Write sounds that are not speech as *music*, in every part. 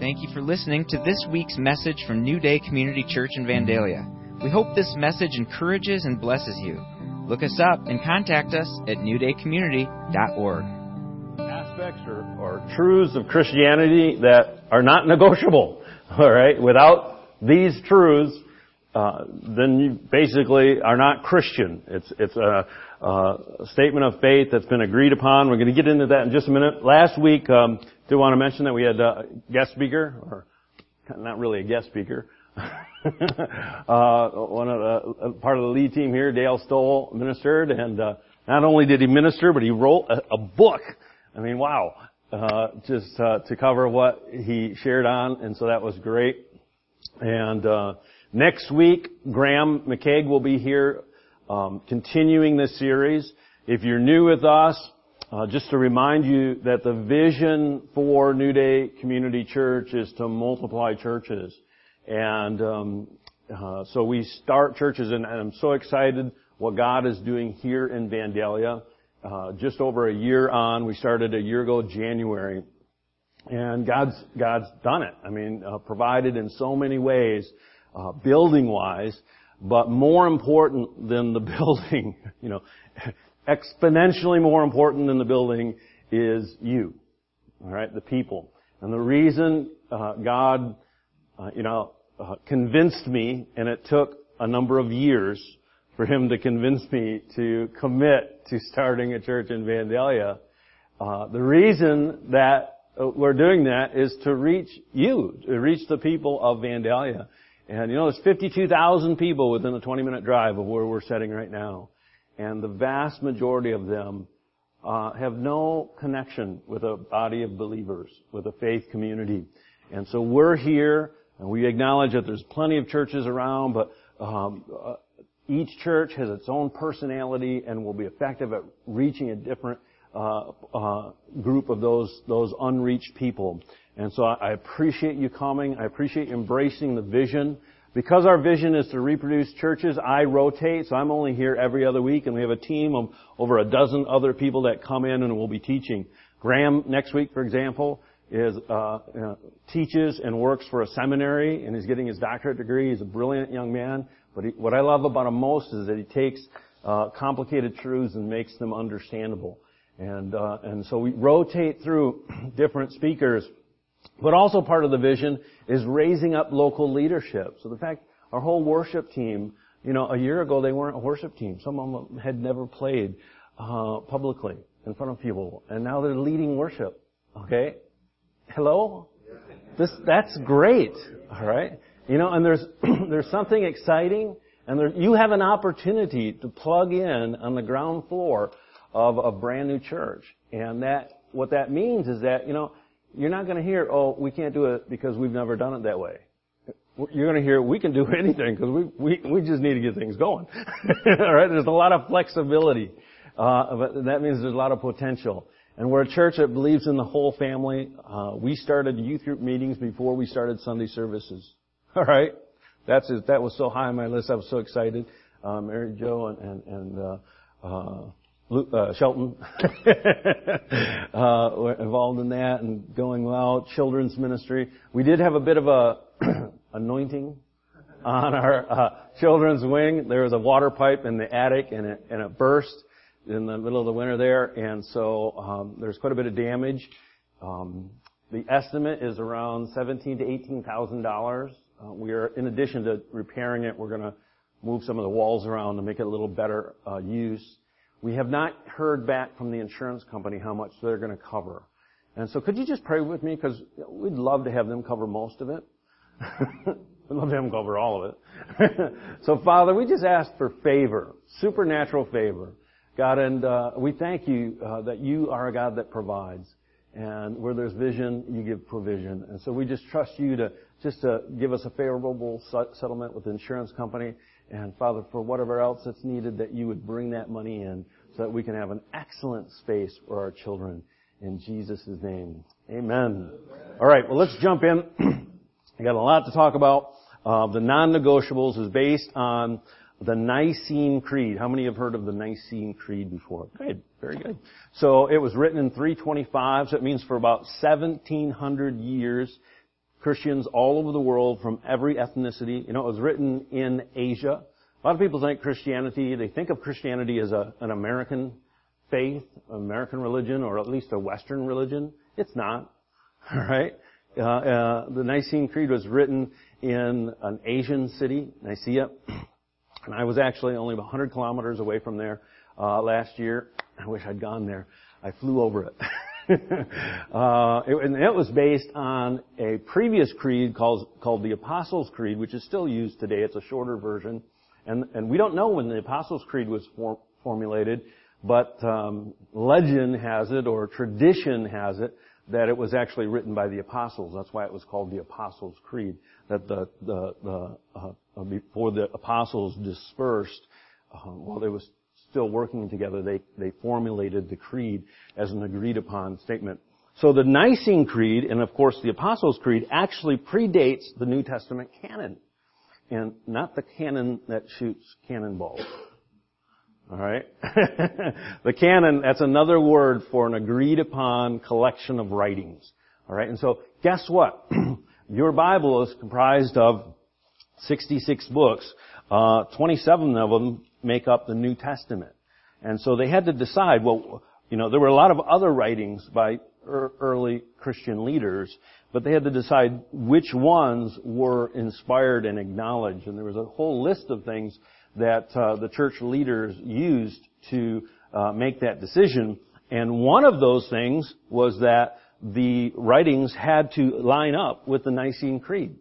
Thank you for listening to this week's message from New Day Community Church in Vandalia. We hope this message encourages and blesses you. Look us up and contact us at newdaycommunity.org. Aspects or, or truths of Christianity that are not negotiable. *laughs* All right, without these truths, uh, then you basically are not Christian. It's it's a, a, statement of faith that's been agreed upon. We're going to get into that in just a minute. Last week, um, do want to mention that we had a guest speaker, or not really a guest speaker. *laughs* uh, one of the part of the lead team here, Dale Stoll, ministered, and uh, not only did he minister, but he wrote a, a book. I mean, wow! Uh, just uh, to cover what he shared on, and so that was great. And uh, next week, Graham McCaig will be here, um, continuing this series. If you're new with us, uh, just to remind you that the vision for New Day Community Church is to multiply churches. And um, uh, so we start churches, and, and, I'm so excited what God is doing here in Vandalia. Uh, just over a year on, we started a year ago, January, and God's God's done it. I mean, uh, provided in so many ways, uh, building wise, but more important than the *laughs* building, you know, exponentially more important than the building is you. Alright, the people. And the reason uh, God, uh, you know, uh, convinced me, and it took a number of years for Him to convince me to commit to starting a church in Vandalia, uh, the reason that we're doing that is to reach you, to reach the people of Vandalia. And you know, there's 52,000 people within a 20 minute drive of where we're sitting right now and the vast majority of them uh, have no connection with a body of believers, with a faith community. And so we're here, and we acknowledge that there's plenty of churches around, but um, uh, each church has its own personality and will be effective at reaching a different uh, uh group of those those unreached people. And so I appreciate you coming. I appreciate embracing the vision because our vision is to reproduce churches, I rotate, so I'm only here every other week, and we have a team of over a dozen other people that come in and will be teaching. Graham, next week, for example, is uh, uh, teaches and works for a seminary, and he's getting his doctorate degree. He's a brilliant young man. But he, what I love about him most is that he takes uh, complicated truths and makes them understandable. And uh, and so we rotate through *clears throat* different speakers but also part of the vision is raising up local leadership. So the fact our whole worship team, you know, a year ago they weren't a worship team. Some of them had never played uh, publicly in front of people, and now they're leading worship. Okay, hello, this that's great. All right, you know, and there's *clears throat* there's something exciting, and there, you have an opportunity to plug in on the ground floor of a brand new church, and that what that means is that you know you're not going to hear, oh, we can't do it because we've never done it that way. You're going to hear, we can do *laughs* anything because we, we, we just need to get things going. *laughs* All right? There's a lot of flexibility. Uh, but that means there's a lot of potential. And we're a church that believes in the whole family. Uh, we started youth group meetings before we started Sunday services. All right? That's, that was so high on my list. I was so excited. Uh, Mary Jo and, and, and uh, uh, Shelton *laughs* uh, were involved in that and going out, children's ministry. We did have a bit of a *clears throat* anointing on our uh, children's wing. There was a water pipe in the attic and it, and it burst in the middle of the winter there, and so um, there's quite a bit of damage. Um, the estimate is around seventeen to eighteen thousand dollars. Uh, we are, in addition to repairing it, we're going to move some of the walls around to make it a little better uh, use. We have not heard back from the insurance company how much they're going to cover. And so could you just pray with me? Because we'd love to have them cover most of it. *laughs* we'd love to have them cover all of it. *laughs* so Father, we just ask for favor, supernatural favor. God, and uh, we thank you uh, that you are a God that provides. And where there's vision, you give provision. And so we just trust you to just to give us a favorable settlement with the insurance company and Father, for whatever else that's needed, that you would bring that money in so that we can have an excellent space for our children. In Jesus' name. Amen. All right, well, let's jump in. *clears throat* I got a lot to talk about. Uh, the non-negotiables is based on the Nicene Creed. How many have heard of the Nicene Creed before? Good, very good. So it was written in 325, so it means for about 1700 years, Christians all over the world from every ethnicity. You know, it was written in Asia. A lot of people think Christianity, they think of Christianity as a, an American faith, American religion, or at least a Western religion. It's not. *laughs* Alright? Uh, uh, the Nicene Creed was written in an Asian city, Nicaea. *clears throat* And I was actually only 100 kilometers away from there uh, last year. I wish I'd gone there. I flew over it. *laughs* uh, it, and it was based on a previous creed called, called the Apostles' Creed, which is still used today. It's a shorter version. And, and we don't know when the Apostles' Creed was for, formulated, but um, legend has it, or tradition has it, that it was actually written by the apostles. That's why it was called the Apostles' Creed. That the the, the uh, before the apostles dispersed, uh, while they was still working together, they they formulated the creed as an agreed upon statement. So the Nicene Creed, and of course the Apostles' Creed, actually predates the New Testament canon, and not the canon that shoots cannonballs. Alright? *laughs* the canon, that's another word for an agreed upon collection of writings. Alright? And so, guess what? *clears throat* Your Bible is comprised of 66 books. Uh, 27 of them make up the New Testament. And so they had to decide, well, you know, there were a lot of other writings by early Christian leaders, but they had to decide which ones were inspired and acknowledged. And there was a whole list of things that uh, the church leaders used to uh, make that decision. And one of those things was that the writings had to line up with the Nicene Creed.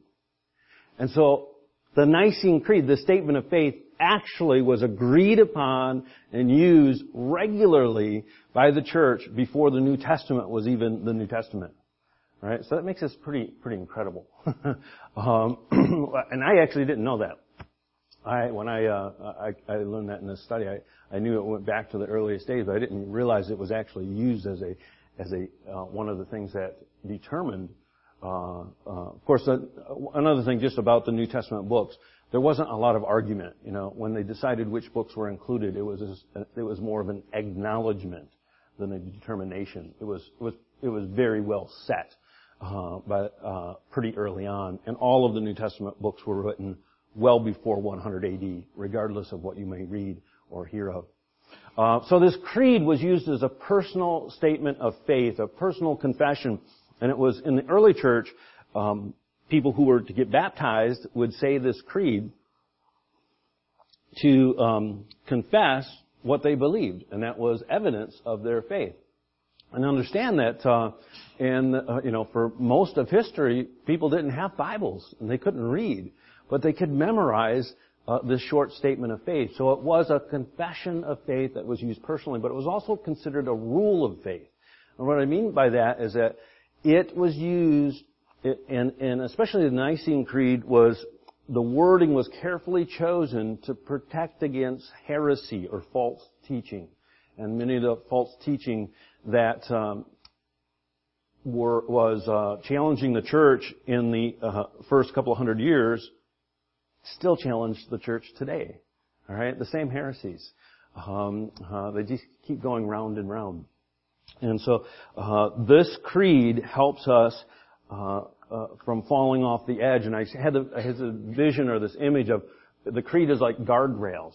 And so the Nicene Creed, the statement of faith, actually was agreed upon and used regularly by the church before the New Testament was even the New Testament. Right? So that makes this pretty, pretty incredible. *laughs* um, *clears throat* and I actually didn't know that. I, when I, uh, I, I learned that in this study, I, I knew it went back to the earliest days, but I didn't realize it was actually used as a, as a, uh, one of the things that determined, uh, uh, of course, uh, another thing just about the New Testament books, there wasn't a lot of argument, you know, when they decided which books were included, it was, it was more of an acknowledgement than a determination. It was, it was, it was very well set, uh, by, uh, pretty early on, and all of the New Testament books were written well before 100 AD, regardless of what you may read or hear of. Uh, so this creed was used as a personal statement of faith, a personal confession, and it was in the early church, um, people who were to get baptized would say this creed to um, confess what they believed, and that was evidence of their faith. And understand that, uh, and uh, you know, for most of history, people didn't have Bibles and they couldn't read but they could memorize uh, this short statement of faith. So it was a confession of faith that was used personally, but it was also considered a rule of faith. And what I mean by that is that it was used, and, and especially the Nicene Creed was, the wording was carefully chosen to protect against heresy or false teaching. And many of the false teaching that um, were, was uh, challenging the church in the uh, first couple of hundred years still challenge the church today. All right, the same heresies. Um, uh, they just keep going round and round. And so uh, this creed helps us uh, from falling off the edge. And I had, a, I had a vision or this image of the creed is like guardrails.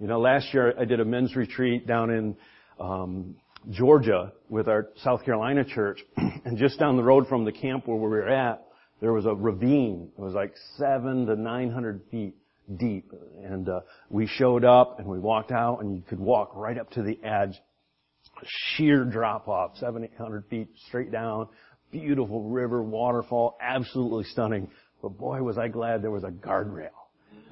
You know, last year I did a men's retreat down in um, Georgia with our South Carolina church, *clears throat* and just down the road from the camp where we were at, there was a ravine. It was like seven to nine hundred feet deep. And uh, we showed up and we walked out and you could walk right up to the edge. Sheer drop off, seven, eight hundred feet straight down. Beautiful river, waterfall, absolutely stunning. But boy was I glad there was a guardrail.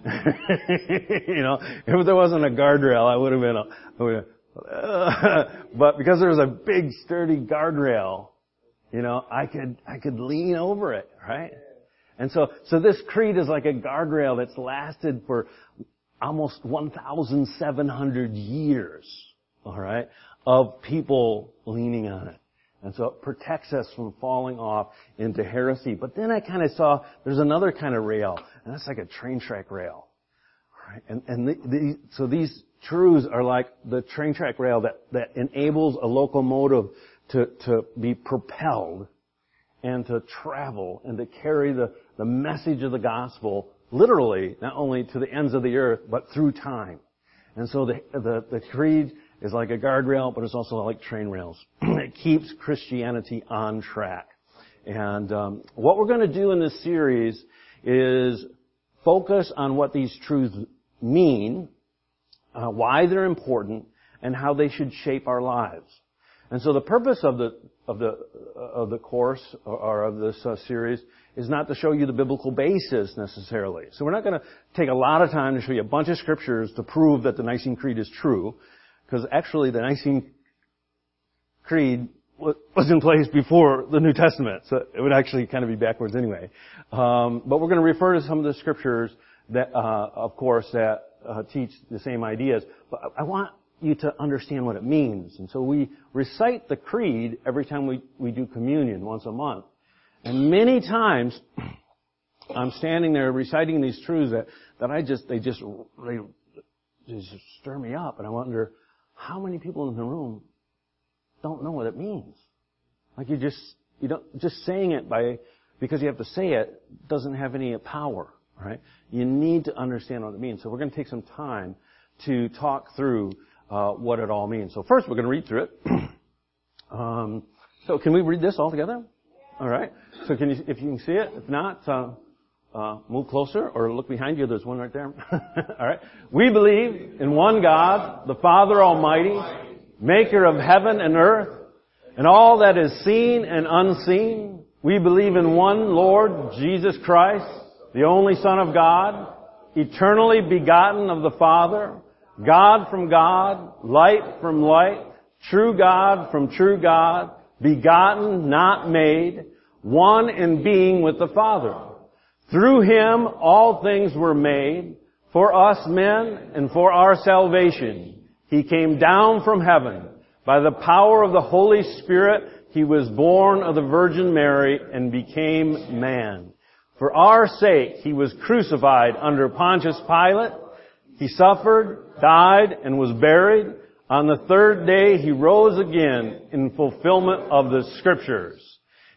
*laughs* you know, if there wasn't a guardrail, I would have been a, I would have, uh, *laughs* but because there was a big sturdy guardrail, you know, I could, I could lean over it, right? And so, so this creed is like a guardrail that's lasted for almost 1,700 years, alright, of people leaning on it. And so it protects us from falling off into heresy. But then I kind of saw there's another kind of rail, and that's like a train track rail. Right? And, and the, the, so these truths are like the train track rail that, that enables a locomotive to, to be propelled and to travel and to carry the, the message of the gospel literally, not only to the ends of the earth, but through time. And so the, the, the creed is like a guardrail, but it's also like train rails. *clears throat* it keeps Christianity on track. And um, what we're going to do in this series is focus on what these truths mean, uh, why they're important, and how they should shape our lives. And so the purpose of the of the of the course or of this uh, series is not to show you the biblical basis necessarily. So we're not going to take a lot of time to show you a bunch of scriptures to prove that the Nicene Creed is true, because actually the Nicene Creed was in place before the New Testament, so it would actually kind of be backwards anyway. Um, but we're going to refer to some of the scriptures that, uh, of course, that uh, teach the same ideas. But I want you to understand what it means. And so we recite the creed every time we, we do communion once a month. And many times, *clears throat* I'm standing there reciting these truths that, that I just, they just, they just stir me up. And I wonder, how many people in the room don't know what it means? Like you just, you don't, just saying it by, because you have to say it doesn't have any power, right? You need to understand what it means. So we're going to take some time to talk through uh, what it all means. So first, we're going to read through it. *clears throat* um, so can we read this all together? All right. So can you, if you can see it, if not, uh, uh, move closer or look behind you. There's one right there. *laughs* all right. We believe in one God, the Father Almighty, Maker of heaven and earth, and all that is seen and unseen. We believe in one Lord, Jesus Christ, the only Son of God, eternally begotten of the Father God from God, light from light, true God from true God, begotten, not made, one in being with the Father. Through Him all things were made, for us men and for our salvation. He came down from heaven. By the power of the Holy Spirit, He was born of the Virgin Mary and became man. For our sake, He was crucified under Pontius Pilate. He suffered, died, and was buried. On the third day, he rose again in fulfillment of the scriptures.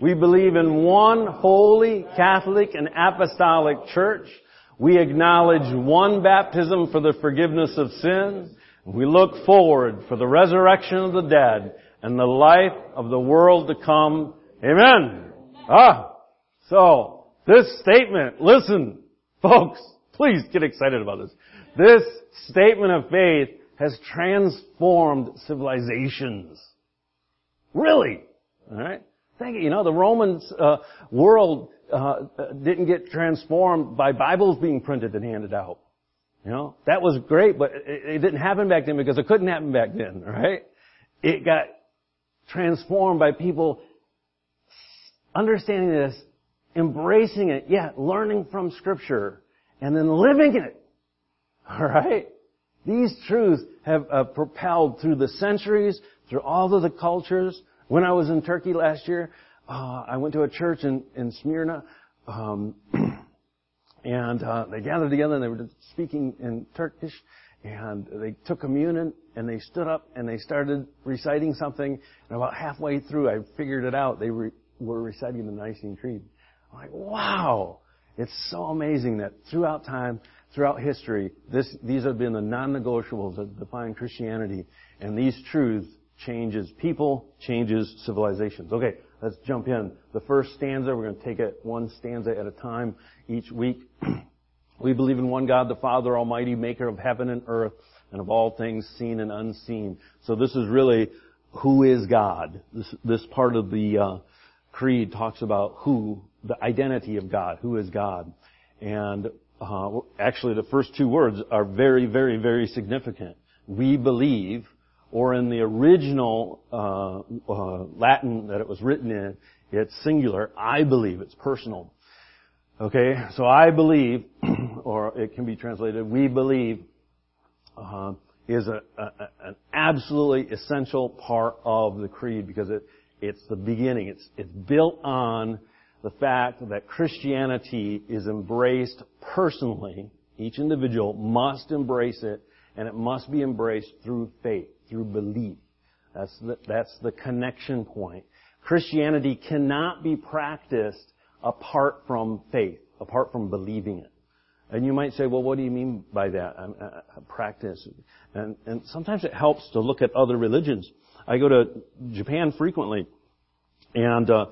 We believe in one holy, Catholic, and apostolic church. We acknowledge one baptism for the forgiveness of sins. We look forward for the resurrection of the dead and the life of the world to come. Amen. Ah, so this statement, listen, folks, please get excited about this. This statement of faith has transformed civilizations. Really. Alright? Think, you know, the Roman uh, world uh, didn't get transformed by Bibles being printed and handed out. You know, that was great, but it, it didn't happen back then because it couldn't happen back then, *laughs* right? It got transformed by people understanding this, embracing it, yeah, learning from scripture, and then living in it. *laughs* Alright? These truths have uh, propelled through the centuries, through all of the cultures. When I was in Turkey last year, uh, I went to a church in, in Smyrna, um, *clears throat* and uh, they gathered together and they were speaking in Turkish, and they took communion and they stood up and they started reciting something. And about halfway through, I figured it out. They re- were reciting the Nicene Creed. I'm like, wow! It's so amazing that throughout time, throughout history, this, these have been the non-negotiables that define Christianity, and these truths changes people, changes civilizations. Okay, let's jump in. The first stanza, we're going to take it one stanza at a time each week. *clears throat* we believe in one God, the Father Almighty, maker of heaven and earth, and of all things seen and unseen. So this is really who is God. This, this part of the uh, creed talks about who, the identity of God, who is God. And uh, actually the first two words are very, very, very significant. We believe, or in the original uh, uh, Latin that it was written in, it's singular. I believe. It's personal. Okay, so I believe, *clears throat* or it can be translated, we believe, uh, is a, a, an absolutely essential part of the creed because it, it's the beginning. It's, it's built on the fact that Christianity is embraced personally. Each individual must embrace it, and it must be embraced through faith, through belief. That's the, that's the connection point. Christianity cannot be practiced apart from faith, apart from believing it. And you might say, well, what do you mean by that? I'm, uh, practice. And, and sometimes it helps to look at other religions. I go to Japan frequently, and uh,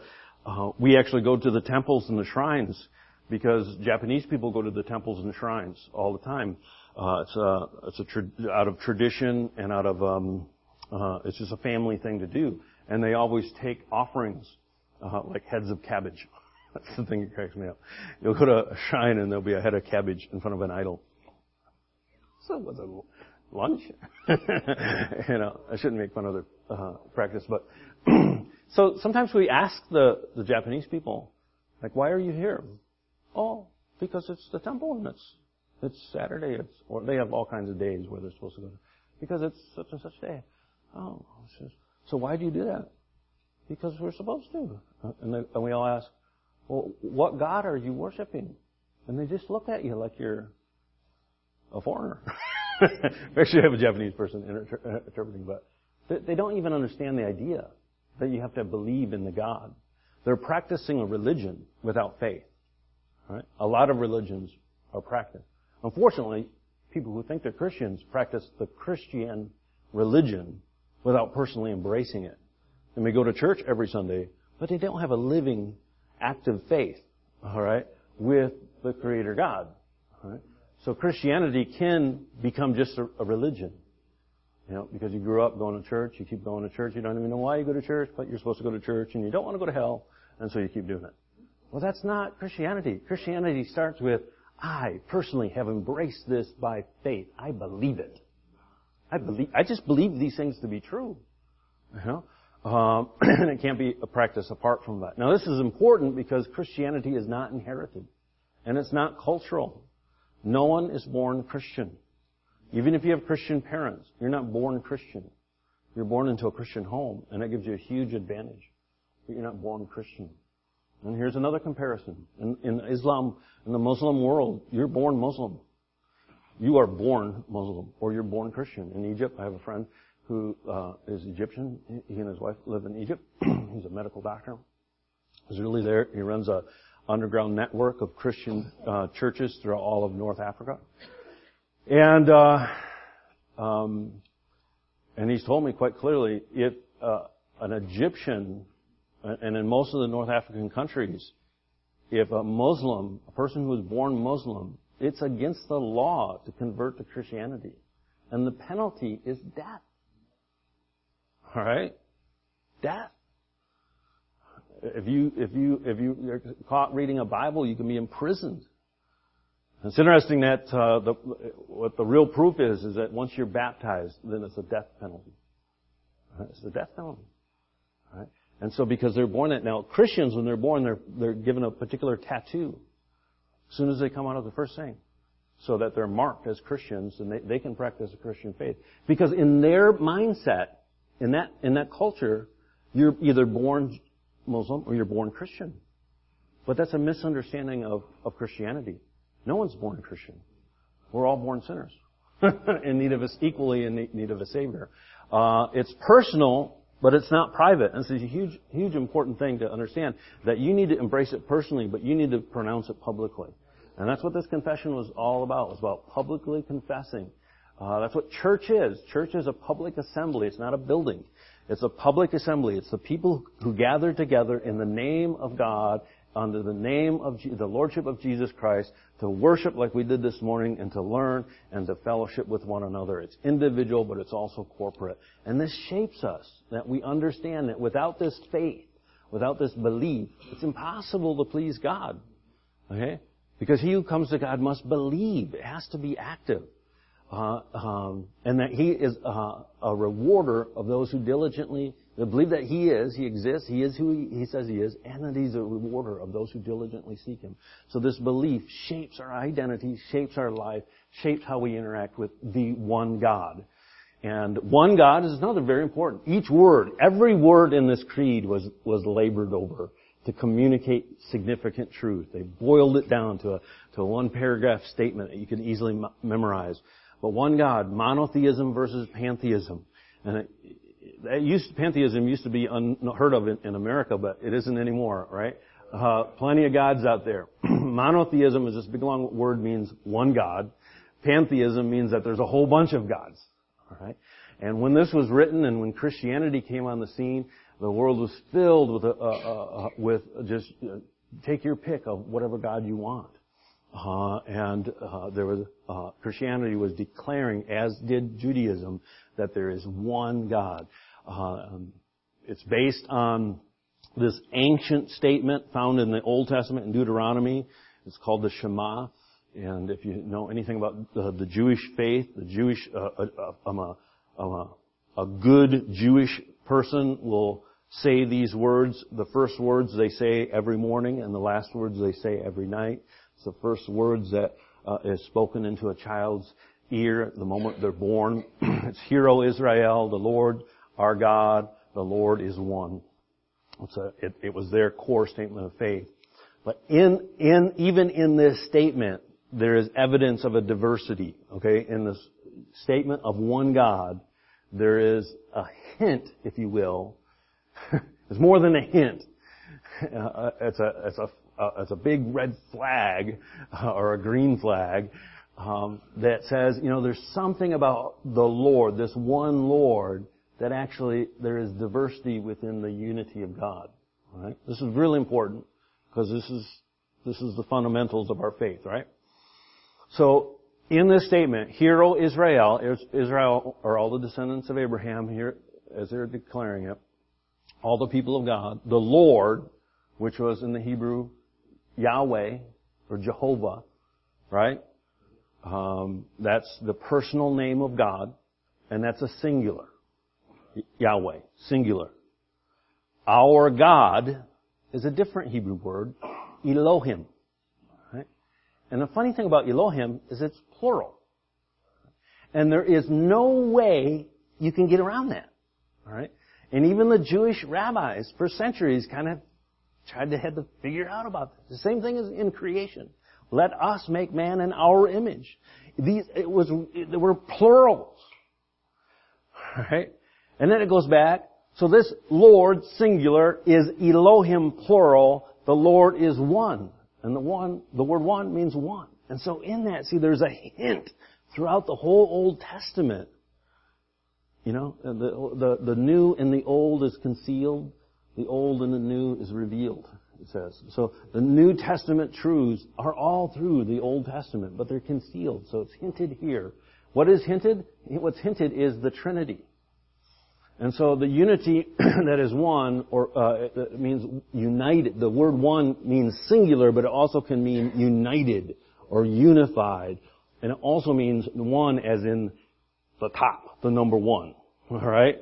uh, we actually go to the temples and the shrines because Japanese people go to the temples and shrines all the time. Uh, it's a, it's a tra- out of tradition and out of um, uh, it's just a family thing to do, and they always take offerings uh, like heads of cabbage. *laughs* That's the thing that cracks me up. You'll go to a shrine and there'll be a head of cabbage in front of an idol. So was it lunch? *laughs* you know, I shouldn't make fun of their uh, practice, but *clears throat* so sometimes we ask the the Japanese people, like, why are you here? Oh, because it's the temple and it's it's Saturday. It's or they have all kinds of days where they're supposed to go. Because it's such and such day. Oh, so why do you do that? Because we're supposed to. Uh, and, they, and we all ask, well, what God are you worshiping? And they just look at you like you're a foreigner. we *laughs* actually have a Japanese person inter- interpreting, but they, they don't even understand the idea that you have to believe in the God. They're practicing a religion without faith. Right? A lot of religions are practiced. Unfortunately, people who think they're Christians practice the Christian religion without personally embracing it. They may go to church every Sunday, but they don't have a living, active faith, alright, with the Creator God. So Christianity can become just a, a religion. You know, because you grew up going to church, you keep going to church, you don't even know why you go to church, but you're supposed to go to church and you don't want to go to hell, and so you keep doing it. Well, that's not Christianity. Christianity starts with, I personally have embraced this by faith. I believe it. I believe, I just believe these things to be true. You know? Um, *clears throat* and it can't be a practice apart from that. Now this is important because Christianity is not inherited. And it's not cultural. No one is born Christian. Even if you have Christian parents, you're not born Christian. You're born into a Christian home, and that gives you a huge advantage. But you're not born Christian. And here's another comparison. In, in Islam, in the Muslim world, you're born Muslim you are born Muslim or you're born Christian. In Egypt, I have a friend who uh, is Egyptian. He and his wife live in Egypt. *clears throat* He's a medical doctor. He's really there. He runs a underground network of Christian uh, churches throughout all of North Africa. And uh, um, and he's told me quite clearly if uh, an Egyptian, and in most of the North African countries, if a Muslim, a person who was born Muslim, it's against the law to convert to Christianity. And the penalty is death. Alright? Death. If you, if you, if you are caught reading a Bible, you can be imprisoned. It's interesting that uh, the, what the real proof is is that once you're baptized, then it's a death penalty. It's a death penalty. And so because they're born that now Christians when they're born they're they're given a particular tattoo as soon as they come out of the first thing So that they're marked as Christians and they, they can practice a Christian faith. Because in their mindset, in that, in that culture, you're either born Muslim or you're born Christian. But that's a misunderstanding of, of Christianity. No one's born Christian. We're all born sinners. *laughs* in need of us, equally in need of a Savior. Uh, it's personal but it's not private. And this is a huge, huge important thing to understand that you need to embrace it personally, but you need to pronounce it publicly. And that's what this confession was all about. It was about publicly confessing. Uh, that's what church is. Church is a public assembly. It's not a building. It's a public assembly. It's the people who gather together in the name of God under the name of the Lordship of Jesus Christ to worship like we did this morning and to learn and to fellowship with one another. It's individual, but it's also corporate. And this shapes us that we understand that without this faith, without this belief, it's impossible to please God. Okay? Because he who comes to God must believe. It has to be active. Uh, um, and that he is uh, a rewarder of those who diligently They believe that He is, He exists, He is who He, he says He is, and that He's a rewarder of those who diligently seek Him. So this belief shapes our identity, shapes our life, shapes how we interact with the one God. And one God is another very important. Each word, every word in this creed was, was labored over to communicate significant truth. They boiled it down to a, to a one paragraph statement that you could easily m- memorize. But one God, monotheism versus pantheism. And it used, pantheism used to be unheard of in, in America, but it isn't anymore, right? Uh, plenty of gods out there. *clears throat* monotheism is this big long word means one God. Pantheism means that there's a whole bunch of gods. Alright? And when this was written and when Christianity came on the scene, the world was filled with, a, a, a, with just uh, take your pick of whatever God you want. Uh, and uh, there was uh, Christianity was declaring, as did Judaism, that there is one God. Um, it's based on this ancient statement found in the Old Testament in Deuteronomy. It's called the Shema. And if you know anything about the, the Jewish faith, the Jewish, I'm a, I'm a, a good Jewish person will say these words. The first words they say every morning and the last words they say every night. It's the first words that uh, is spoken into a child's ear the moment they're born. *clears throat* it's Hear, O Israel, the Lord our God, the Lord is one. A, it, it was their core statement of faith. But in, in, even in this statement, there is evidence of a diversity, okay? In this statement of one God, there is a hint, if you will. *laughs* it's more than a hint. *laughs* Uh, it's a, it's a, uh, it's a big red flag, uh, or a green flag, um, that says, you know, there's something about the Lord, this one Lord, that actually there is diversity within the unity of God. Right? This is really important because this is this is the fundamentals of our faith, right? So, in this statement, Hear, O Israel, Israel are all the descendants of Abraham here, as they're declaring it, all the people of God, the Lord, which was in the Hebrew Yahweh, or Jehovah, right? Um, that's the personal name of God, and that's a singular. Yahweh, singular. Our God is a different Hebrew word, Elohim. Right? And the funny thing about Elohim is it's plural. And there is no way you can get around that. Alright? And even the Jewish rabbis for centuries kind of tried to had to figure out about this. The same thing as in creation. Let us make man in our image. These, it was, there were plurals. Alright? And then it goes back. So this Lord, singular, is Elohim, plural. The Lord is one. And the one, the word one means one. And so in that, see, there's a hint throughout the whole Old Testament. You know, the, the, the new and the old is concealed. The old and the new is revealed, it says. So the New Testament truths are all through the Old Testament, but they're concealed. So it's hinted here. What is hinted? What's hinted is the Trinity. And so the unity *clears throat* that is one, or uh, it means united. The word one means singular, but it also can mean united or unified, and it also means one as in the top, the number one. *laughs* All right.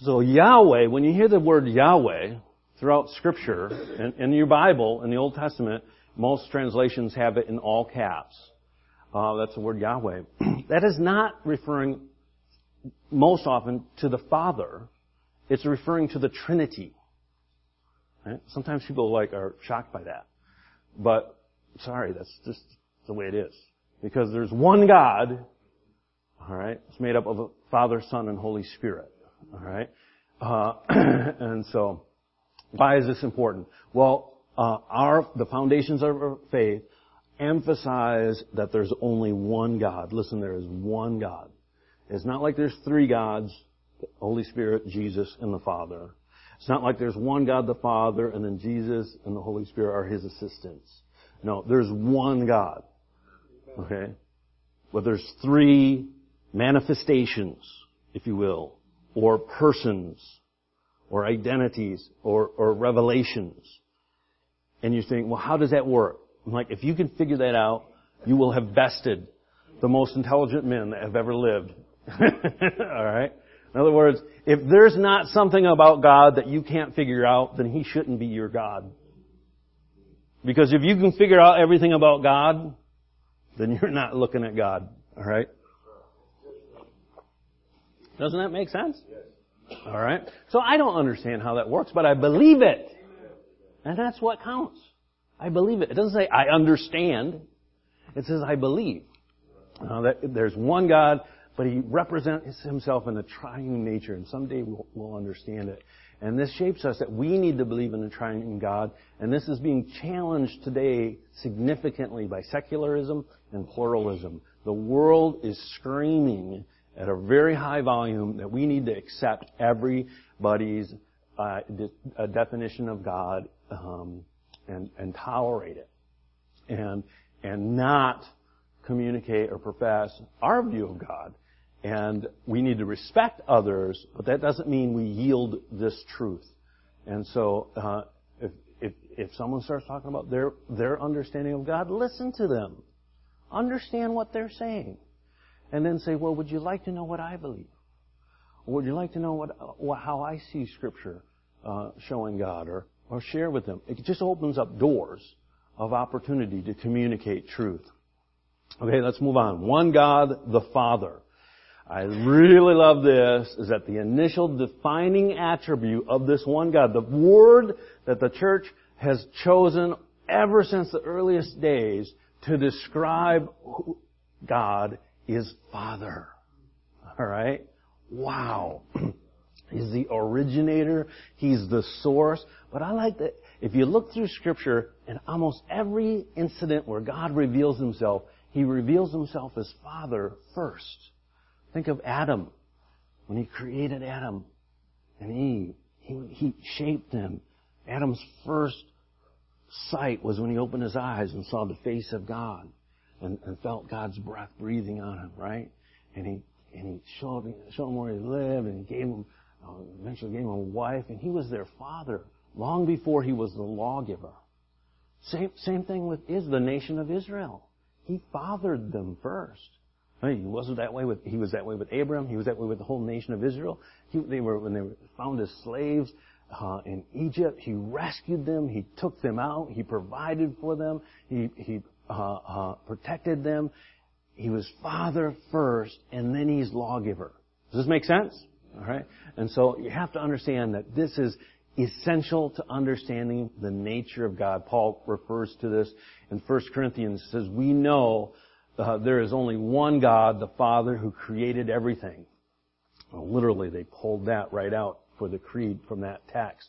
So Yahweh, when you hear the word Yahweh throughout Scripture, in, in your Bible, in the Old Testament, most translations have it in all caps. Uh, that's the word Yahweh. *clears throat* that is not referring most often to the Father, it's referring to the Trinity. Right? Sometimes people like are shocked by that. But sorry, that's just the way it is. Because there's one God, alright, it's made up of a Father, Son, and Holy Spirit. Alright? Uh, *clears throat* and so, why is this important? Well, uh, our, the foundations of our faith emphasize that there's only one God. Listen, there is one God. It's not like there's three gods, the Holy Spirit, Jesus, and the Father. It's not like there's one God the Father and then Jesus and the Holy Spirit are His assistants. No, there's one God. Okay? But there's three manifestations, if you will, or persons, or identities, or, or revelations. And you think, well, how does that work? I'm like, if you can figure that out, you will have bested the most intelligent men that have ever lived *laughs* All right? In other words, if there's not something about God that you can't figure out, then He shouldn't be your God. Because if you can figure out everything about God, then you're not looking at God. Alright? Doesn't that make sense? Alright? So I don't understand how that works, but I believe it. And that's what counts. I believe it. It doesn't say I understand. It says I believe. Uh, that there's one God, but He represents Himself in the triune nature, and someday we'll, we'll understand it. And this shapes us that we need to believe in the triune God, and this is being challenged today significantly by secularism and pluralism. The world is screaming at a very high volume that we need to accept everybody's uh, de- definition of God um, and, and tolerate it, and and not communicate or profess our view of God. And we need to respect others, but that doesn't mean we yield this truth. And so, uh, if, if, if someone starts talking about their, their understanding of God, listen to them. Understand what they're saying. And then say, well, would you like to know what I believe? Or would you like to know what, how I see Scripture uh, showing God? Or, or share with them. It just opens up doors of opportunity to communicate truth. Okay, let's move on. One God, the Father. I really love this, is that the initial defining attribute of this one God, the word that the church has chosen ever since the earliest days to describe God is Father. Alright? Wow. *clears throat* He's the originator. He's the source. But I like that if you look through scripture in almost every incident where God reveals himself, he reveals himself as Father first. Think of Adam. When he created Adam and Eve, he, he shaped them. Adam's first sight was when he opened his eyes and saw the face of God and, and felt God's breath breathing on him, right? And he, and he showed, showed him where he lived and gave him, uh, eventually gave him a wife and he was their father long before he was the lawgiver. Same, same thing with is the nation of Israel. He fathered them first. I mean, he wasn't that way with, he was that way with Abram. He was that way with the whole nation of Israel. He, they were, when they were found as slaves, uh, in Egypt, he rescued them. He took them out. He provided for them. He, he, uh, uh, protected them. He was father first, and then he's lawgiver. Does this make sense? All right. And so you have to understand that this is essential to understanding the nature of God. Paul refers to this in 1 Corinthians. He says, we know uh, there is only one God, the Father, who created everything. Well, literally, they pulled that right out for the creed from that text.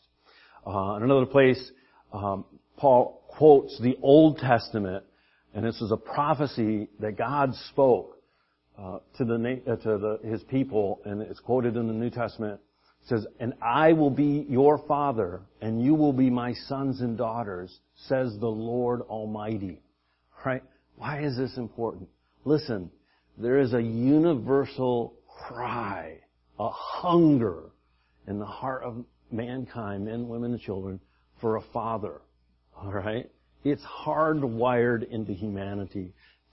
Uh, in another place, um, Paul quotes the Old Testament, and this is a prophecy that God spoke uh, to the uh, to the, his people, and it's quoted in the New Testament It says, And I will be your father, and you will be my sons and daughters, says the Lord Almighty. Right? Why is this important? Listen, there is a universal cry, a hunger in the heart of mankind, men, women, and children, for a father. Alright? It's hardwired into humanity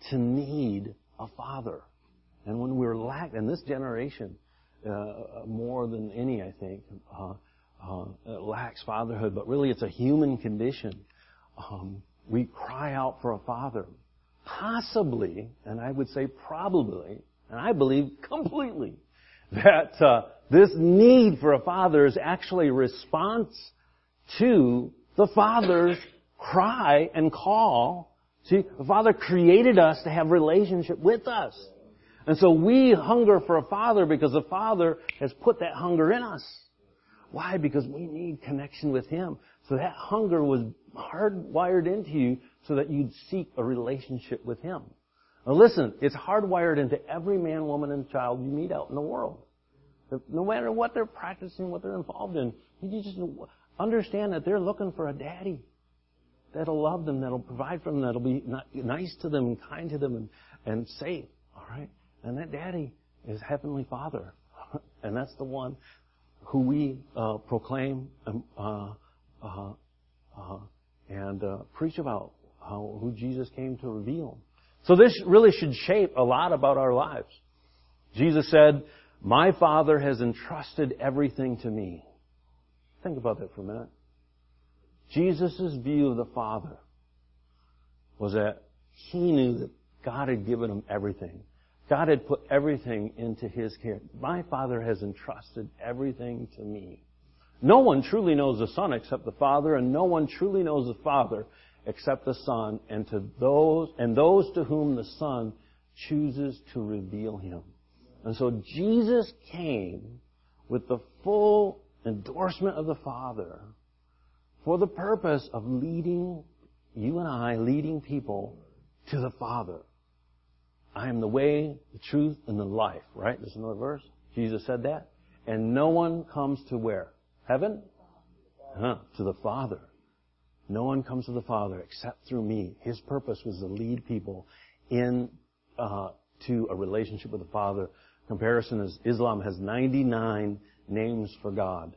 to need a father. And when we're lack, in this generation, uh, more than any, I think, uh, uh, lacks fatherhood, but really it's a human condition. Um, we cry out for a father. Possibly, and I would say probably, and I believe completely, that uh, this need for a father is actually a response to the father's cry and call. See, the father created us to have relationship with us. And so we hunger for a father because the father has put that hunger in us. Why? Because we need connection with him. So that hunger was hardwired into you so that you'd seek a relationship with him. Now listen, it's hardwired into every man, woman, and child you meet out in the world. No matter what they're practicing, what they're involved in, you just understand that they're looking for a daddy that'll love them, that'll provide for them, that'll be nice to them, and kind to them, and, and safe. All right? And that daddy is Heavenly Father. *laughs* and that's the one who we uh, proclaim um, uh, uh, uh, and uh, preach about, who Jesus came to reveal. So this really should shape a lot about our lives. Jesus said, My Father has entrusted everything to me. Think about that for a minute. Jesus' view of the Father was that he knew that God had given him everything. God had put everything into his care. My Father has entrusted everything to me. No one truly knows the Son except the Father, and no one truly knows the Father except the Son, and to those and those to whom the Son chooses to reveal him. And so Jesus came with the full endorsement of the Father for the purpose of leading you and I, leading people to the Father. I am the way, the truth, and the life, right? There's another verse. Jesus said that. And no one comes to where? Heaven? Huh, to the Father. No one comes to the Father except through me. His purpose was to lead people in uh, to a relationship with the Father. Comparison is Islam has 99 names for God.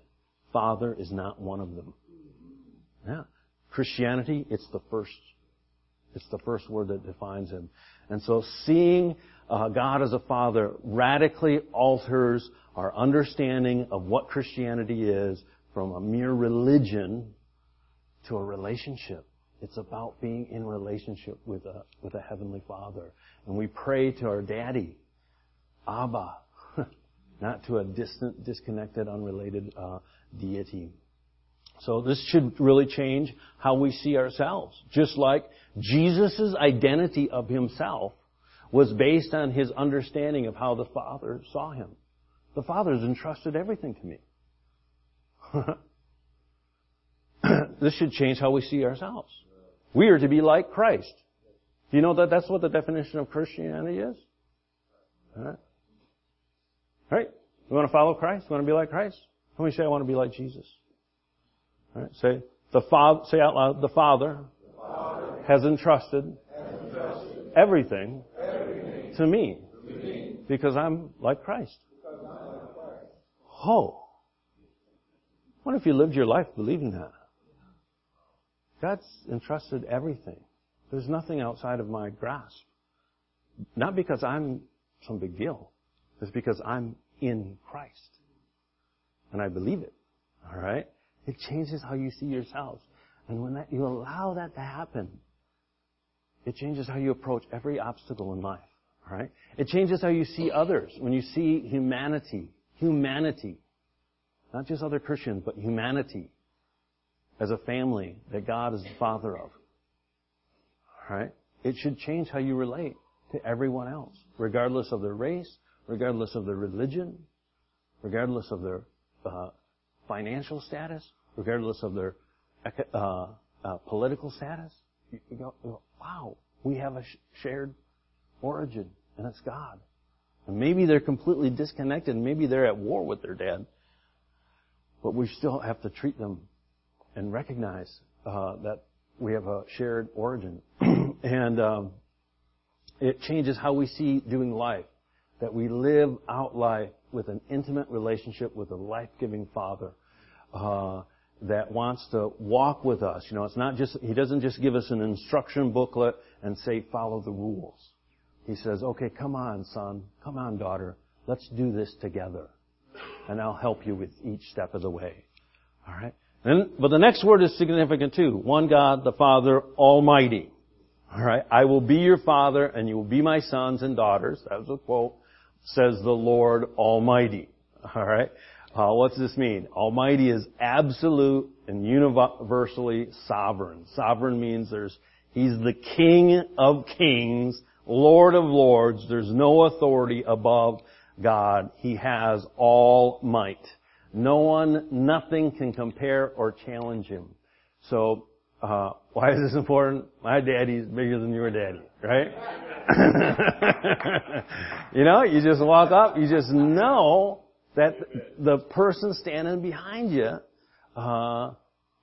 Father is not one of them. Christianity, it's the first. It's the first word that defines him. And so seeing uh, God as a Father radically alters our understanding of what Christianity is from a mere religion to a relationship. It's about being in relationship with a, with a Heavenly Father. And we pray to our Daddy, Abba, *laughs* not to a distant, disconnected, unrelated uh, deity. So this should really change how we see ourselves. Just like Jesus' identity of himself was based on his understanding of how the Father saw him. The Father has entrusted everything to me. *laughs* this should change how we see ourselves. We are to be like Christ. Do you know that that's what the definition of Christianity is? Alright? Right? You want to follow Christ? You want to be like Christ? How many say I want to be like Jesus? Say, the Father, say out loud, the Father, the Father has entrusted, has entrusted everything, everything to, me, to me because I'm like Christ. I'm like Christ. Oh. What if you lived your life believing that? God's entrusted everything. There's nothing outside of my grasp. Not because I'm some big deal. It's because I'm in Christ. And I believe it. Alright? It changes how you see yourselves. And when that, you allow that to happen, it changes how you approach every obstacle in life. Alright? It changes how you see others. When you see humanity, humanity, not just other Christians, but humanity as a family that God is the father of. Alright? It should change how you relate to everyone else, regardless of their race, regardless of their religion, regardless of their uh, financial status, regardless of their uh, uh, political status. You, go, you, go, wow, we have a sh- shared origin, and it's God. And maybe they're completely disconnected, maybe they're at war with their dad, but we still have to treat them and recognize uh, that we have a shared origin. *clears throat* and um, it changes how we see doing life. That we live out life with an intimate relationship with a life-giving Father uh, that wants to walk with us. You know, it's not just He doesn't just give us an instruction booklet and say follow the rules. He says, "Okay, come on, son, come on, daughter, let's do this together, and I'll help you with each step of the way." All right. And, but the next word is significant too. One God, the Father Almighty. Alright, I will be your father and you will be my sons and daughters. That was a quote. Says the Lord Almighty. Alright, uh, what does this mean? Almighty is absolute and universally sovereign. Sovereign means there's, He's the King of kings, Lord of lords. There's no authority above God. He has all might. No one, nothing can compare or challenge him. So, uh, why is this important? My daddy's bigger than your daddy, right? *laughs* you know, you just walk up, you just know that the person standing behind you, uh,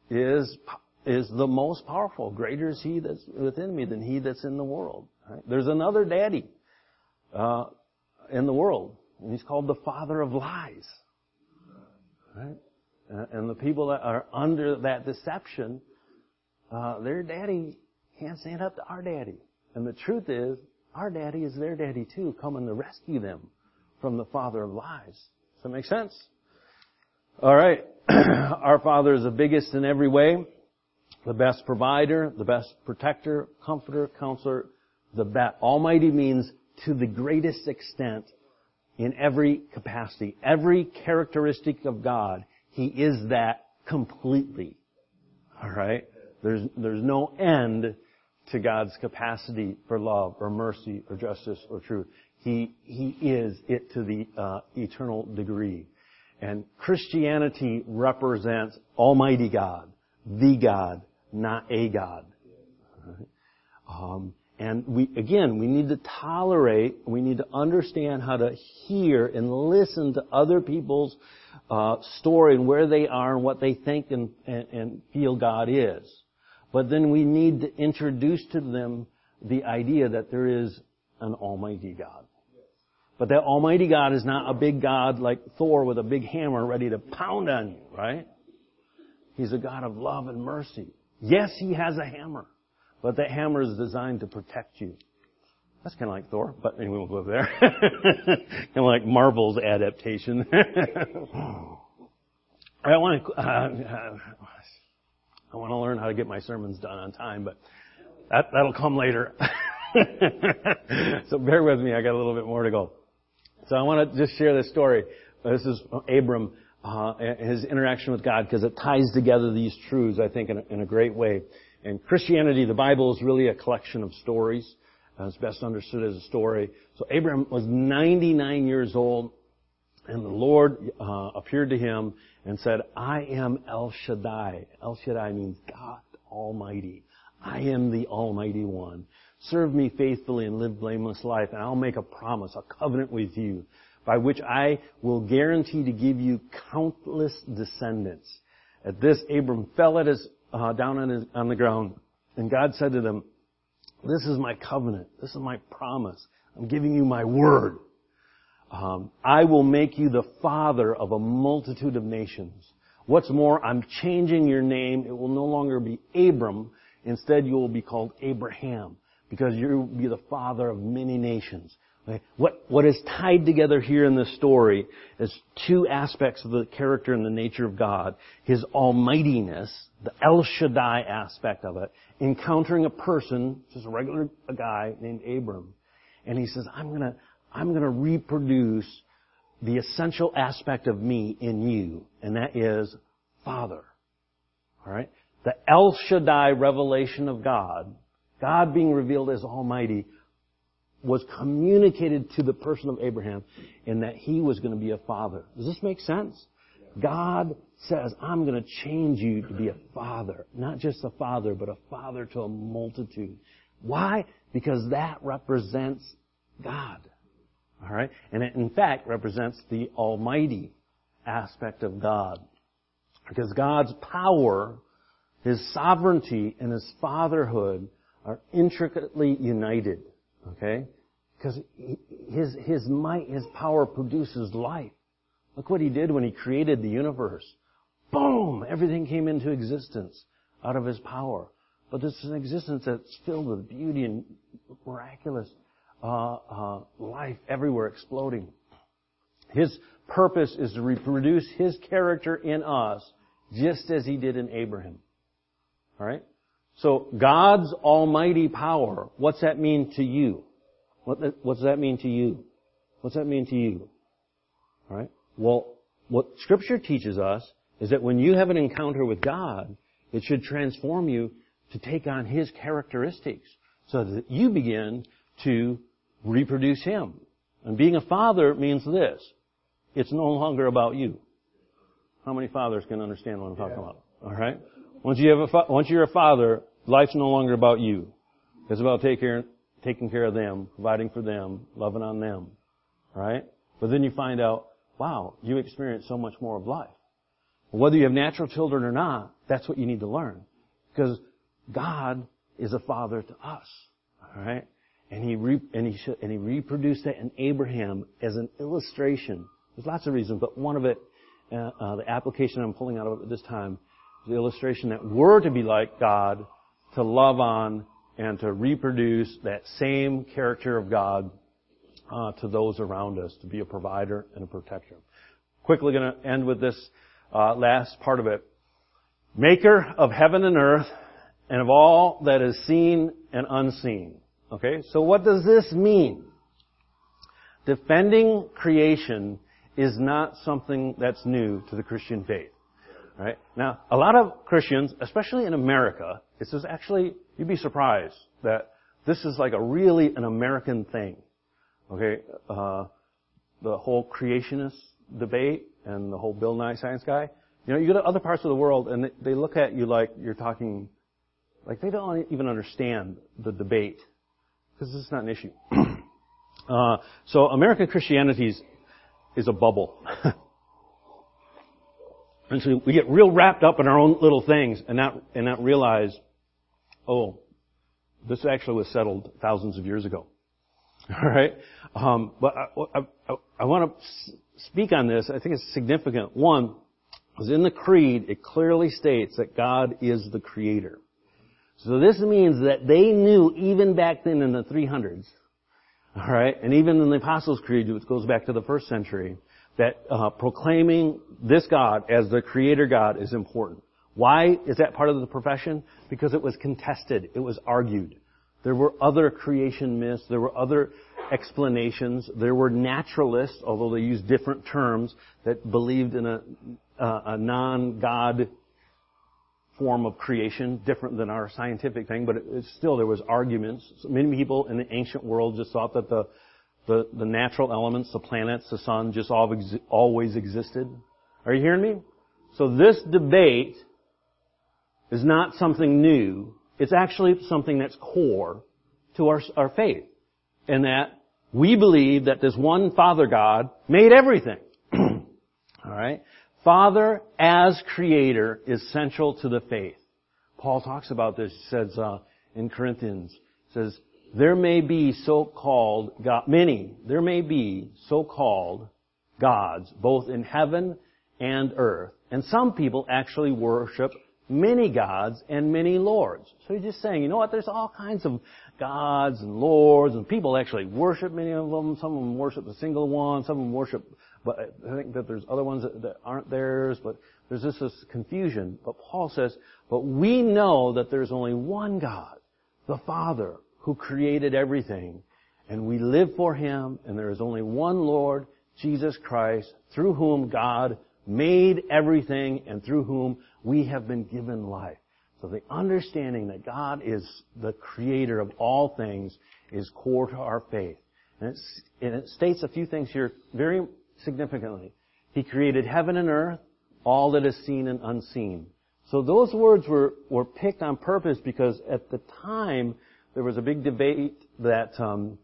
is, is the most powerful. Greater is he that's within me than he that's in the world. Right? There's another daddy, uh, in the world, and he's called the father of lies. Right? Uh, and the people that are under that deception, uh, their daddy can't stand up to our daddy. And the truth is, our daddy is their daddy too, coming to rescue them from the father of lies. That make sense? Alright. *clears throat* Our father is the biggest in every way, the best provider, the best protector, comforter, counselor, the best. Almighty means to the greatest extent in every capacity. Every characteristic of God, He is that completely. Alright? There's, there's no end to God's capacity for love or mercy or justice or truth. He, He is it to the uh, eternal degree. And Christianity represents Almighty God, the God, not a God. Um, and we, again, we need to tolerate, we need to understand how to hear and listen to other people's uh, story and where they are and what they think and, and, and feel God is. But then we need to introduce to them the idea that there is an Almighty God. But that Almighty God is not a big God like Thor with a big hammer ready to pound on you, right? He's a God of love and mercy. Yes, He has a hammer, but that hammer is designed to protect you. That's kind of like Thor, but anyway, we'll go there. *laughs* kind of like Marvel's adaptation. *laughs* I want to, uh, I want to learn how to get my sermons done on time, but that, that'll come later. *laughs* so bear with me, I got a little bit more to go. So I want to just share this story. This is Abram, uh, his interaction with God, because it ties together these truths, I think, in a, in a, great way. And Christianity, the Bible is really a collection of stories. Uh, it's best understood as a story. So Abram was 99 years old, and the Lord uh, appeared to him and said, I am El Shaddai. El Shaddai means God Almighty. I am the Almighty One. Serve me faithfully and live blameless life, and I'll make a promise, a covenant with you, by which I will guarantee to give you countless descendants. At this, Abram fell at his, uh, down on, his, on the ground, and God said to them, this is my covenant. This is my promise. I'm giving you my word. Um, I will make you the father of a multitude of nations. What's more, I'm changing your name. It will no longer be Abram. Instead, you will be called Abraham because you'll be the father of many nations. Okay? What, what is tied together here in this story is two aspects of the character and the nature of God. His almightiness, the El Shaddai aspect of it, encountering a person, just a regular a guy named Abram. And he says, I'm gonna, I'm to reproduce the essential aspect of me in you, and that is Father. Alright? The El Shaddai revelation of God, God being revealed as Almighty, was communicated to the person of Abraham in that he was going to be a father. Does this make sense? God says, I'm going to change you to be a father. Not just a father, but a father to a multitude. Why? Because that represents God. Alright? And it in fact represents the almighty aspect of God. Because God's power, His sovereignty, and His fatherhood are intricately united. Okay? Because His, His might, His power produces life. Look what He did when He created the universe. Boom! Everything came into existence out of His power. But this is an existence that's filled with beauty and miraculous uh, uh, life everywhere exploding. His purpose is to reproduce His character in us just as He did in Abraham. Alright? So God's almighty power, what's that mean to you? What, does that mean to you? What's that mean to you? Alright? Well, what scripture teaches us is that when you have an encounter with God, it should transform you to take on His characteristics so that you begin to reproduce Him. And being a father means this. It's no longer about you. How many fathers can understand what I'm talking about? Alright? Once you have a, fa- once you're a father, life's no longer about you. It's about take care, taking care of them, providing for them, loving on them. Right? But then you find out, wow, you experience so much more of life. Whether you have natural children or not, that's what you need to learn. Because God is a father to us. Alright? And he, re- and, he sh- and he reproduced that in Abraham as an illustration. There's lots of reasons, but one of it, uh, uh, the application I'm pulling out of it at this time, the illustration that we're to be like God, to love on and to reproduce that same character of God uh, to those around us, to be a provider and a protector. Quickly going to end with this uh, last part of it. Maker of heaven and earth, and of all that is seen and unseen. Okay, so what does this mean? Defending creation is not something that's new to the Christian faith. Right? Now, a lot of Christians, especially in America, this is actually, you'd be surprised that this is like a really an American thing. Okay? Uh, the whole creationist debate and the whole Bill Nye science guy. You know, you go to other parts of the world and they look at you like you're talking, like they don't even understand the debate. Because this is not an issue. *clears throat* uh, so American Christianity is, is a bubble. *laughs* and so we get real wrapped up in our own little things and not, and not realize, oh, this actually was settled thousands of years ago. *laughs* All right, um, but I, I, I want to speak on this. I think it's significant. One, because in the creed it clearly states that God is the creator. So this means that they knew even back then in the 300s, all right, and even in the Apostles' Creed, which goes back to the first century, that uh, proclaiming this God as the Creator God is important. Why is that part of the profession? Because it was contested. It was argued. There were other creation myths. There were other explanations. There were naturalists, although they used different terms, that believed in a, uh, a non-God form of creation, different than our scientific thing, but it, it still there was arguments. So many people in the ancient world just thought that the the, the natural elements, the planets, the sun, just always existed. Are you hearing me? So this debate is not something new. It's actually something that's core to our, our faith. And that we believe that this one Father God made everything. *clears throat* Alright? Father as creator is central to the faith. Paul talks about this, he says uh, in Corinthians, says, there may be so-called God, many, there may be so-called gods, both in heaven and earth. And some people actually worship many gods and many lords. So he's just saying, you know what, there's all kinds of gods and lords, and people actually worship many of them. Some of them worship a single one, some of them worship but I think that there's other ones that, that aren't theirs, but there's this, this confusion. But Paul says, but we know that there's only one God, the Father, who created everything, and we live for Him, and there is only one Lord, Jesus Christ, through whom God made everything, and through whom we have been given life. So the understanding that God is the creator of all things is core to our faith. And, and it states a few things here very significantly. He created heaven and earth, all that is seen and unseen. So those words were, were picked on purpose because at the time there was a big debate that um,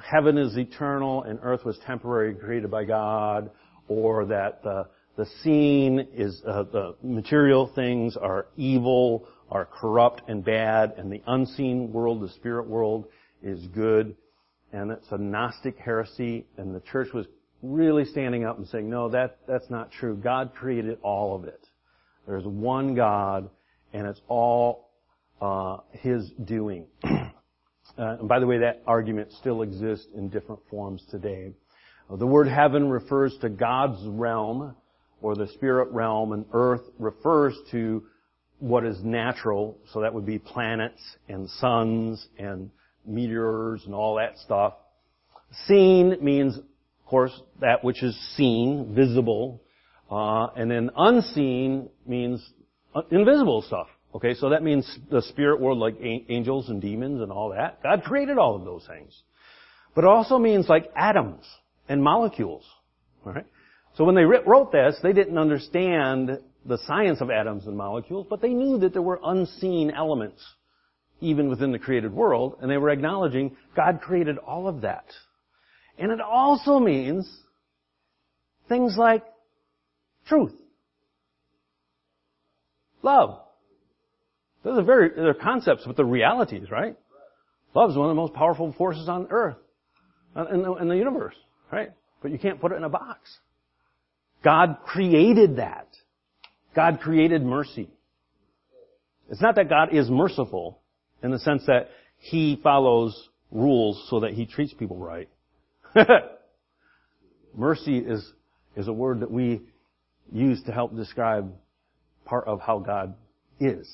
heaven is eternal and earth was temporary, created by God, or that the the seen is uh, the material things are evil, are corrupt and bad, and the unseen world, the spirit world, is good. And it's a Gnostic heresy, and the church was really standing up and saying, no, that, that's not true. God created all of it. There's one God, and it's all uh, His doing. *clears throat* uh, and by the way, that argument still exists in different forms today. The word heaven refers to God's realm, or the spirit realm, and earth refers to what is natural, so that would be planets and suns and meteors and all that stuff. Seen means of course, that which is seen, visible, uh, and then unseen means uh, invisible stuff. Okay, so that means the spirit world, like angels and demons and all that. God created all of those things. But it also means like atoms and molecules. Right? So when they wrote this, they didn't understand the science of atoms and molecules, but they knew that there were unseen elements even within the created world, and they were acknowledging God created all of that. And it also means things like truth, love. Those are very, they're concepts, but they're realities, right? Love is one of the most powerful forces on earth, uh, in the, in the universe, right? But you can't put it in a box. God created that. God created mercy. It's not that God is merciful in the sense that He follows rules so that He treats people right. *laughs* Mercy is, is a word that we use to help describe part of how God is.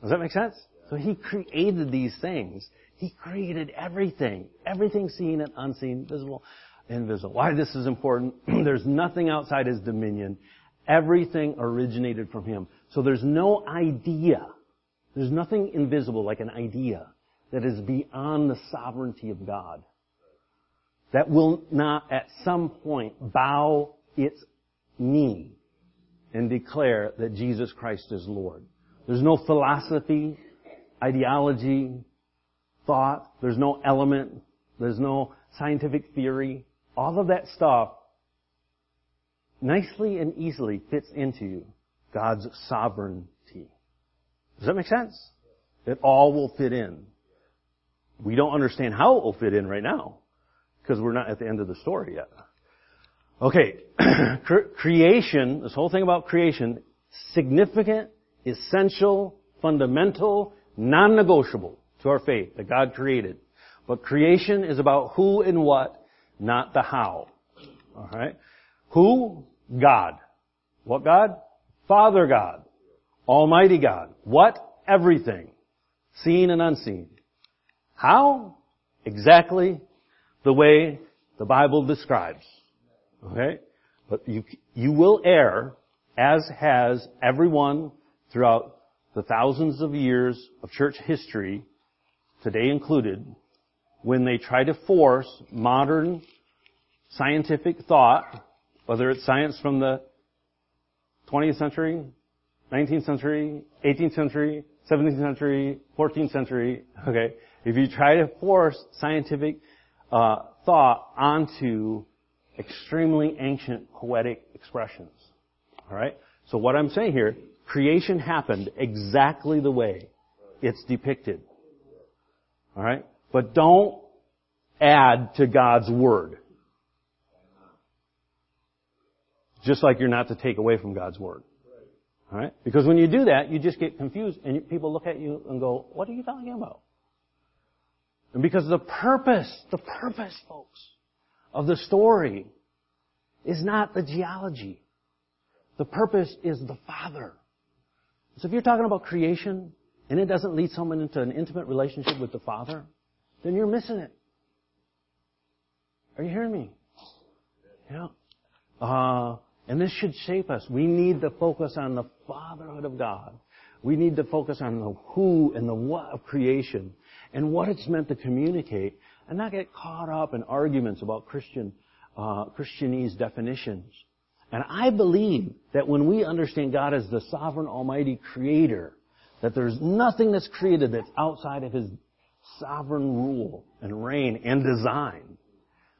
Does that make sense? So He created these things. He created everything. Everything seen and unseen, visible, invisible. Why this is important? *clears throat* there's nothing outside His dominion. Everything originated from Him. So there's no idea. There's nothing invisible like an idea that is beyond the sovereignty of God. That will not at some point bow its knee and declare that Jesus Christ is Lord. There's no philosophy, ideology, thought. There's no element. There's no scientific theory. All of that stuff nicely and easily fits into God's sovereignty. Does that make sense? It all will fit in. We don't understand how it will fit in right now because we're not at the end of the story yet. Okay, *clears throat* creation, this whole thing about creation, significant, essential, fundamental, non-negotiable to our faith that God created. But creation is about who and what, not the how. Alright? Who? God. What God? Father God. Almighty God. What? Everything. Seen and unseen. How? Exactly the way the Bible describes. Okay? But you, you will err, as has everyone throughout the thousands of years of church history, today included, when they try to force modern scientific thought, whether it's science from the 20th century, 19th century, 18th century, 17th century, 14th century, okay, if you try to force scientific uh, thought onto extremely ancient poetic expressions. Alright? So what I'm saying here, creation happened exactly the way it's depicted. Alright? But don't add to God's Word. Just like you're not to take away from God's Word. Alright? Because when you do that, you just get confused and people look at you and go, what are you talking about? And because the purpose, the purpose, folks, of the story is not the geology. The purpose is the Father. So if you're talking about creation and it doesn't lead someone into an intimate relationship with the Father, then you're missing it. Are you hearing me? Yeah. Uh, and this should shape us. We need to focus on the fatherhood of God. We need to focus on the who and the what of creation and what it's meant to communicate and not get caught up in arguments about Christian, uh, Christianese definitions. And I believe that when we understand God as the sovereign almighty creator, that there's nothing that's created that's outside of His sovereign rule and reign and design,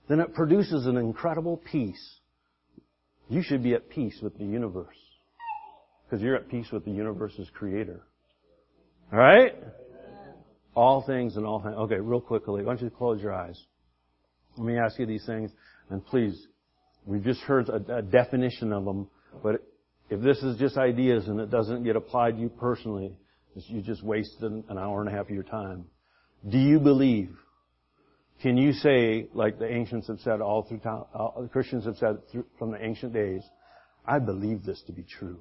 then it produces an incredible peace. You should be at peace with the universe. Because you're at peace with the universe's creator. Alright? All things and all things. Okay, real quickly, why don't you close your eyes? Let me ask you these things, and please, we've just heard a, a definition of them, but if this is just ideas and it doesn't get applied to you personally, you just wasted an hour and a half of your time. Do you believe? Can you say, like the ancients have said all through time, uh, the Christians have said through, from the ancient days, I believe this to be true.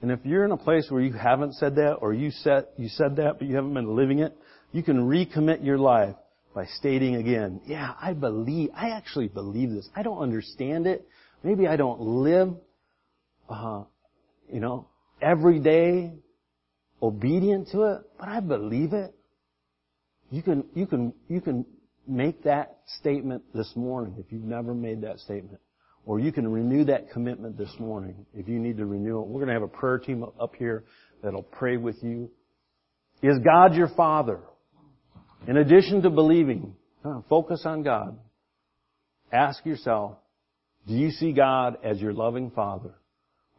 And if you're in a place where you haven't said that, or you said, you said that, but you haven't been living it, you can recommit your life by stating again, yeah, I believe, I actually believe this. I don't understand it. Maybe I don't live, uh, you know, every day obedient to it, but I believe it. You can, you can, you can make that statement this morning if you've never made that statement. Or you can renew that commitment this morning if you need to renew it. We're going to have a prayer team up here that'll pray with you. Is God your Father? In addition to believing, focus on God. Ask yourself, do you see God as your loving Father?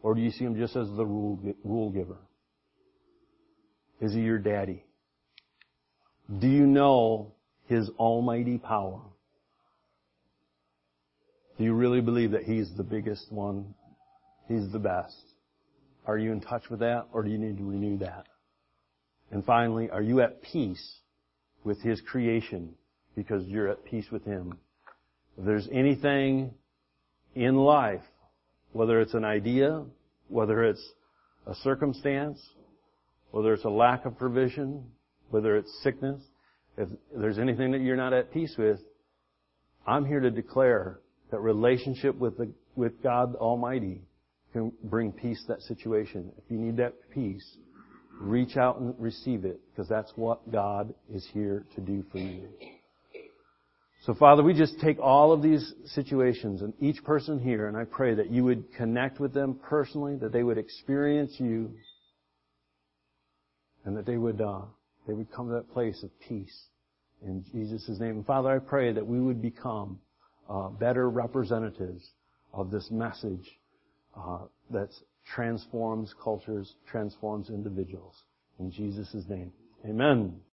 Or do you see Him just as the rule, rule giver? Is He your daddy? Do you know His almighty power? Do you really believe that He's the biggest one? He's the best? Are you in touch with that or do you need to renew that? And finally, are you at peace with His creation because you're at peace with Him If there's anything in life, whether it's an idea, whether it's a circumstance, whether it's a lack of provision, whether it's sickness, if there's anything that you're not at peace with, I'm here to declare that relationship with the, with God Almighty can bring peace to that situation. If you need that peace, reach out and receive it because that's what God is here to do for you. So Father, we just take all of these situations and each person here and I pray that you would connect with them personally, that they would experience you and that they would, uh, they would come to that place of peace in Jesus' name. And Father, I pray that we would become uh, better representatives of this message uh, that transforms cultures, transforms individuals. In Jesus' name, amen.